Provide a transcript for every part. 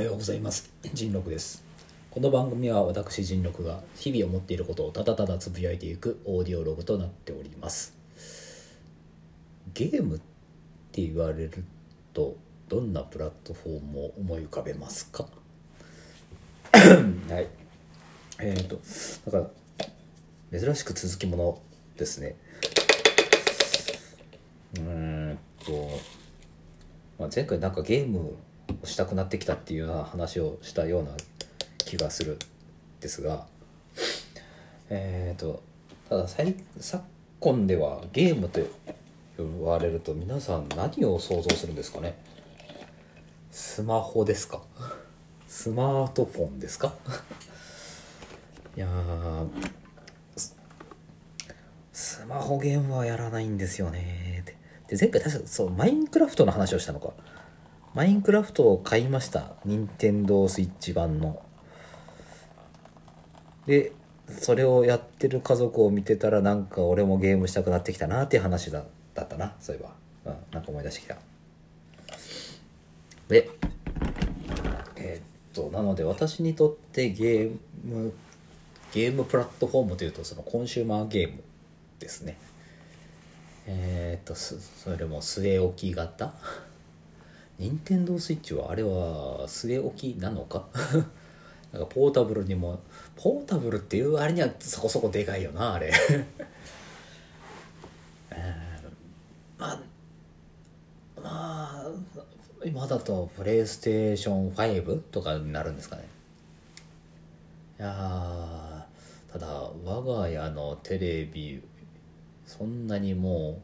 はようございます。人六です。この番組は私人六が日々思っていることをただただつぶやいていくオーディオログとなっております。ゲームって言われるとどんなプラットフォームを思い浮かべますか？はい。えっ、ー、とだから珍しく続きものですね。うーんと、まあ、前回なんかゲームしたくなってきたっていうような話をしたような気がするですがえっ、ー、とただ昨今ではゲームと言われると皆さん何を想像するんですかね？スマホですか？スマートフォンですか？いやスマホゲームはやらないんですよねで前回確かそうマインクラフトの話をしたのか。マインクラフトを買いました。任天堂スイッチ版の。でそれをやってる家族を見てたらなんか俺もゲームしたくなってきたなっていう話だだったなそういえば、うん、なんか思い出してきた。でえー、っとなので私にとってゲームゲームプラットフォームというとそのコンシューマーゲームですね。えー、っとそれも据え置き型？任天堂スイッチはあれは据え置きなのか？なんかポータブルにもポータブルっていうあれにはそこそこでかいよなあれ。まあまあ今だとプレイステーション5とかになるんですかね。いやただ我が家のテレビそんなにも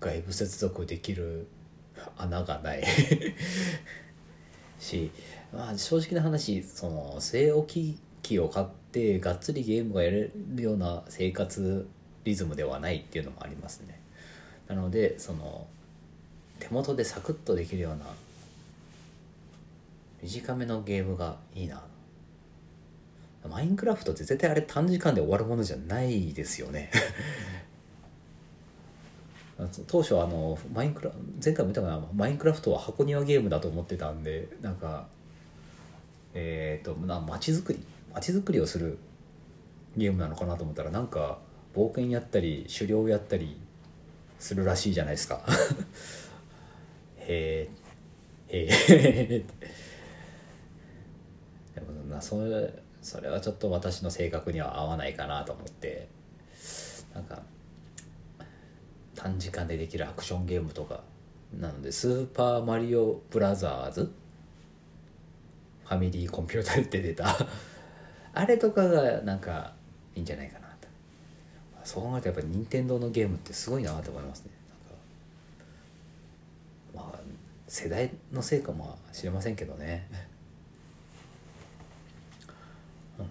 う外部接続できる穴がない。し、まあ、正直な話その据え置き機を買ってがっつりゲームがやれるような生活リズムではないっていうのもありますね。なのでその手元でサクッとできるような短めのゲームがいいな。マインクラフトって絶対あれ短時間で終わるものじゃないですよね。当初あのマインクラ前回も言ったかなマインクラフトは箱庭ゲームだと思ってたんでなんかえっ、ー、とな街づくり街づくりをするゲームなのかなと思ったらなんか冒険やったり狩猟やったりするらしいじゃないですか。へえへえでもなそれそれはちょっと私の性格には合わないかなと思ってなんか短時間でできるアクションゲームとかなので「スーパーマリオブラザーズ」ファミリーコンピューターで出た。あれとかがなんかいいんじゃないかなと。そう考えるとやっぱり任天堂のゲームってすごいなと思いますね。まあ世代のせいかもしれませんけどね、うん、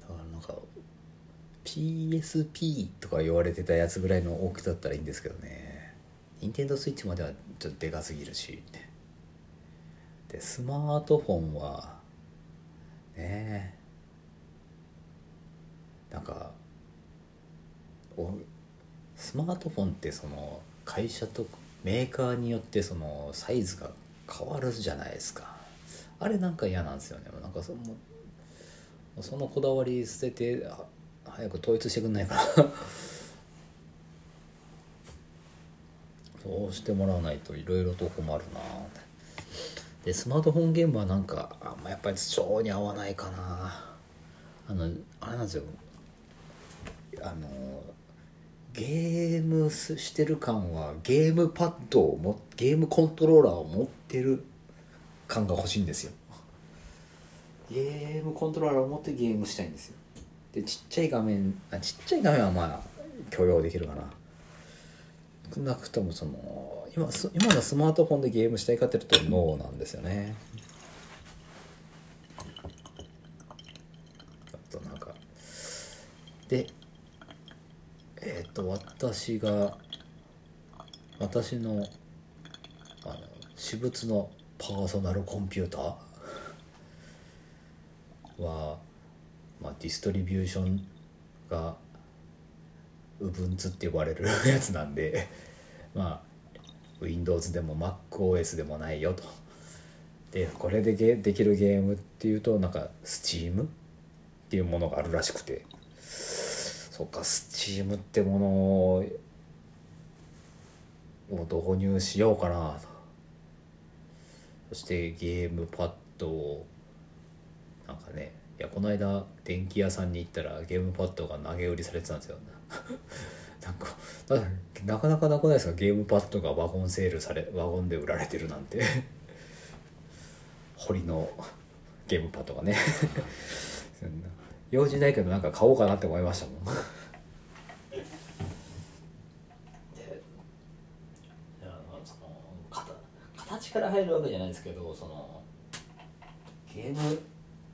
だからなんか PSP とか言われてたやつぐらいの大きさだったらいいんですけどね。任天堂スイッチまではちょっとでかすぎるし。でスマートフォンはねえ。なんかスマートフォンってその会社とメーカーによってそのサイズが変わるじゃないですか。あれなんか嫌なんですよね。なんかそのそのこだわり捨てて早く統一してくんないかな。そうしてもらわないといろいろと困るな。でスマートフォンゲームはなんかあんまやっぱり性に合わないかな。あのあれなんですよ。あのゲームしてる感はゲームパッドをもゲームコントローラーを持ってる感が欲しいんですよ。ゲームコントローラーを持ってゲームしたいんですよ。でちっちゃい画面あちっちゃい画面はまあ許容できるかな。少なくともその今今のスマートフォンでゲームしたいかっていうとノーなんですよね。あとなんか。でえっ、ー、と私が私のあの私物のパーソナルコンピューターはまあ、ディストリビューションが Ubuntu って呼ばれる やつなんでまあ Windows でも MacOS でもないよと。でこれでゲできるゲームっていうとなんか Steam っていうものがあるらしくて。そっか Steam ってものを導入しようかなと。そしてゲームパッドをなんかねいやこの間電気屋さんに行ったらゲームパッドが投げ売りされてたんですよ。なんかなかなかなくないですか？ゲームパッドがワゴンセールされワゴンで売られてるなんて。堀のゲームパッドがね。用事ないけどなんか買おうかなって思いましたもん。形から入るわけじゃないですけどそのゲーム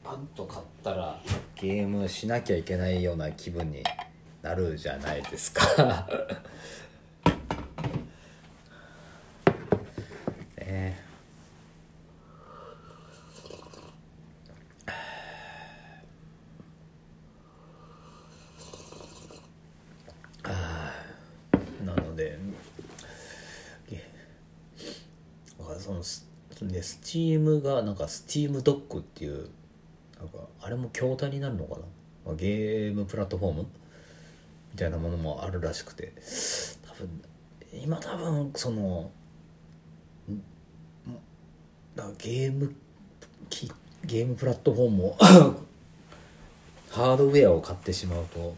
パッド買ったらゲームしなきゃいけないような気分になるじゃないですか。ね。なのでそのでスチームがなんかスチームドッグっていうなんかあれも筐体になるのかな？まゲームプラットフォーム？みたいなものもあるらしくて。多分今多分そのゲームゲームプラットフォームを ハードウェアを買ってしまうと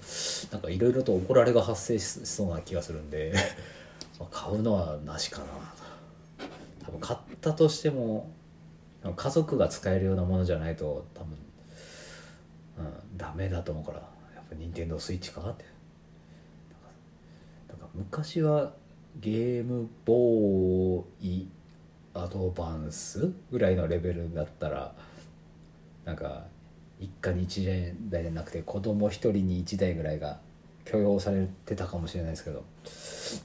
なんかいろいろと怒られが発生しそうな気がするんで 買うのはなしかな。多分買ったとしても家族が使えるようなものじゃないと多分、うん、ダメだと思うからやっぱ任天堂スイッチかって。なんか昔はゲームボーイアドバンスぐらいのレベルだったらなんか一家に一台じゃなくて子供一人に一台ぐらいが許容されてたかもしれないですけど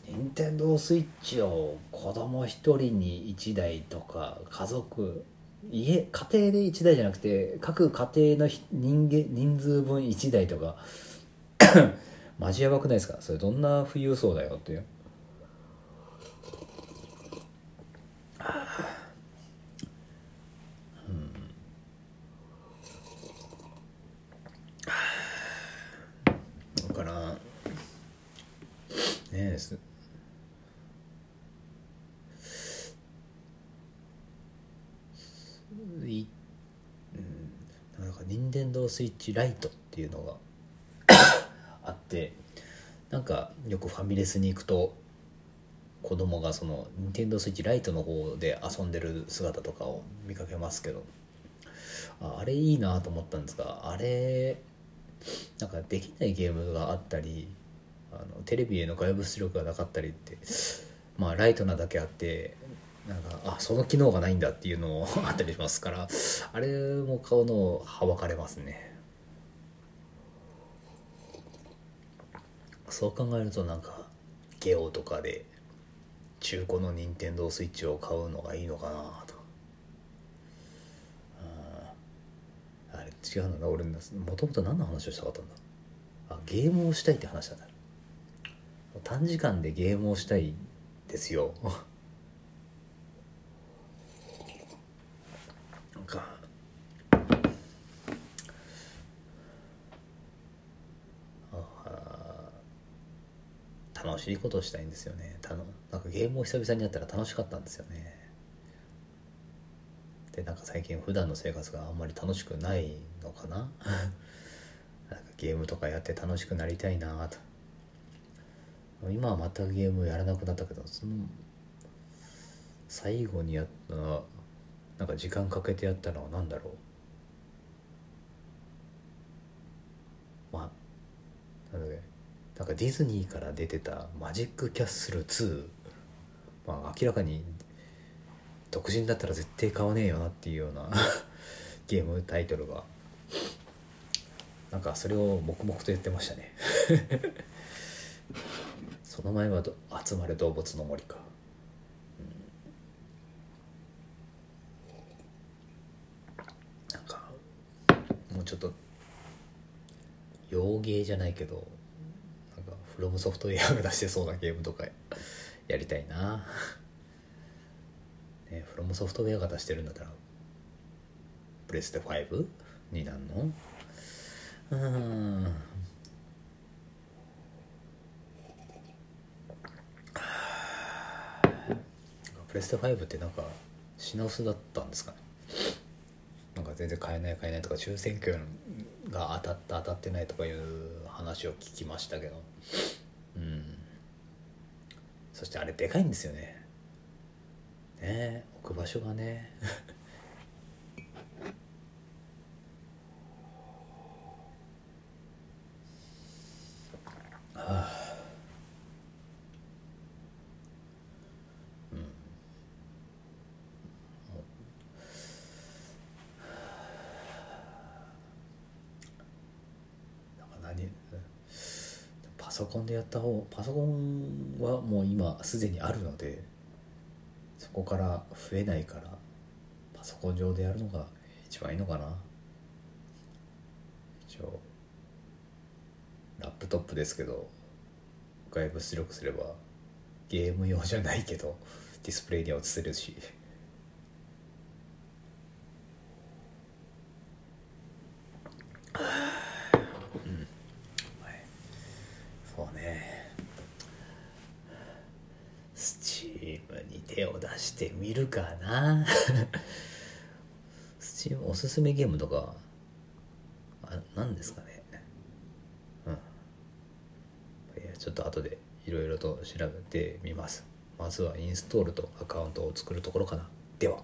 任天堂スイッチを子供一人に1台とか家族家家庭で1台じゃなくて各家庭の人間人数分1台とか マジやばくないですか？それどんな富裕層だよっていう。だからねえすい、うん、なんか任天堂スイッチライトっていうのが あってなんかよくファミレスに行くと子供がその任天堂スイッチライトの方で遊んでる姿とかを見かけますけどああれいいなと思ったんですがあれなんかできないゲームがあったりあのテレビへの外部出力がなかったりってまあライトなだけあってなんかあその機能がないんだっていうのも あったりしますからあれも買うのはばかれますね。そう考えるとなんかゲオとかで中古の任天堂スイッチを買うのがいいのかなと。あれ違うんだな俺もともと何の話をしたかったんだ？あゲームをしたいって話だった。短時間でゲームをしたいですよ。楽しいことをしたいんですよね。たのなんかゲームを久々にやったら楽しかったんですよね。でなんか最近普段の生活があんまり楽しくないのかな。なんかゲームとかやって楽しくなりたいなと。今は全くゲームやらなくなったけどその最後にやったなんか時間かけてやったのは何だろうまあなのでなんかディズニーから出てた「マジックキャッスル2」まあ明らかに独身だったら絶対買わねえよなっていうような ゲームタイトルが。なんかそれを黙々とやってましたね。その前は「集まれ動物の森か」うん、なんかもうちょっと洋芸じゃないけどフロムソフトウェアが出してそうなゲームとかやりたいな。ねフロムソフトウェアが出してるんだったらプレステ5になるの？うん。プレステ5ってなんか品薄だったんですかね？なんか全然買えない買えないとか抽選券が当たった当たってないとかいう話を聞きましたけど。うん。そしてあれでかいんですよね。ねえ置く場所がねはあなんか何パソコンでやった方パソコンはもう今すでにあるのでそこから増えないからパソコン上でやるのが一番いいのかな。一応ラップトップですけど外部出力すればゲーム用じゃないけどディスプレイには映せるしそうねスチームに手を出してみるかな。スチームおすすめゲームとか何ですかね。うん。いやちょっと後でいろいろと調べてみます。まずはインストールとアカウントを作るところかな。では。